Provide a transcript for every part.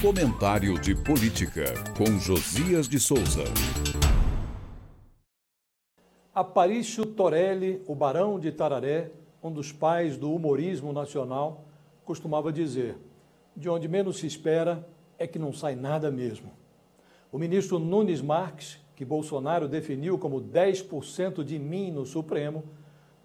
Comentário de Política, com Josias de Souza. Aparício Torelli, o Barão de Tararé, um dos pais do humorismo nacional, costumava dizer: de onde menos se espera é que não sai nada mesmo. O ministro Nunes Marques, que Bolsonaro definiu como 10% de mim no Supremo,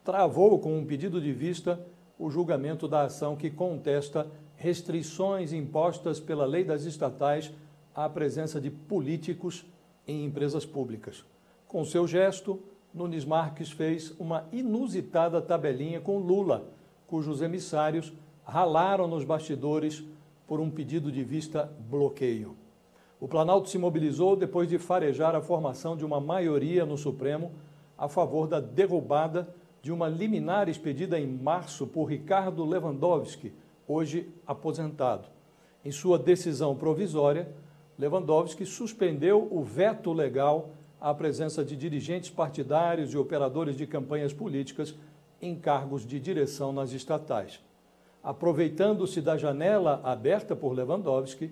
travou com um pedido de vista o julgamento da ação que contesta restrições impostas pela lei das estatais à presença de políticos em empresas públicas. Com seu gesto, Nunes Marques fez uma inusitada tabelinha com Lula, cujos emissários ralaram nos bastidores por um pedido de vista bloqueio. O Planalto se mobilizou depois de farejar a formação de uma maioria no Supremo a favor da derrubada de uma liminar expedida em março por Ricardo Lewandowski, hoje aposentado. Em sua decisão provisória, Lewandowski suspendeu o veto legal à presença de dirigentes partidários e operadores de campanhas políticas em cargos de direção nas estatais. Aproveitando-se da janela aberta por Lewandowski,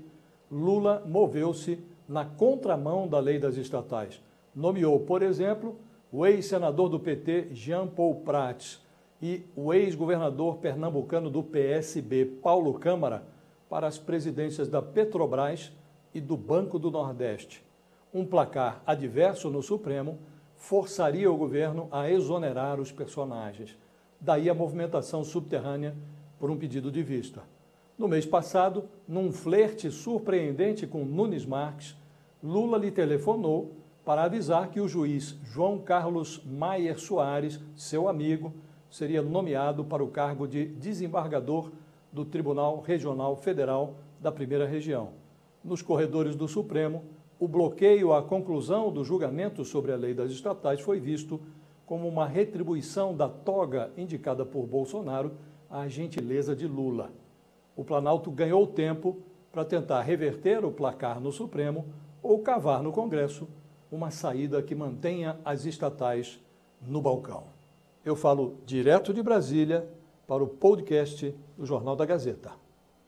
Lula moveu-se na contramão da lei das estatais. Nomeou, por exemplo, o ex-senador do PT Jean Paul Prats e o ex-governador pernambucano do PSB Paulo Câmara para as presidências da Petrobras e do Banco do Nordeste. Um placar adverso no Supremo forçaria o governo a exonerar os personagens. Daí a movimentação subterrânea por um pedido de vista. No mês passado, num flerte surpreendente com Nunes Marques, Lula lhe telefonou para avisar que o juiz João Carlos Maier Soares, seu amigo, seria nomeado para o cargo de desembargador do Tribunal Regional Federal da Primeira Região. Nos corredores do Supremo, o bloqueio à conclusão do julgamento sobre a lei das estatais foi visto como uma retribuição da toga indicada por Bolsonaro à gentileza de Lula. O Planalto ganhou tempo para tentar reverter o placar no Supremo ou cavar no Congresso uma saída que mantenha as estatais no balcão. Eu falo direto de Brasília para o podcast do Jornal da Gazeta.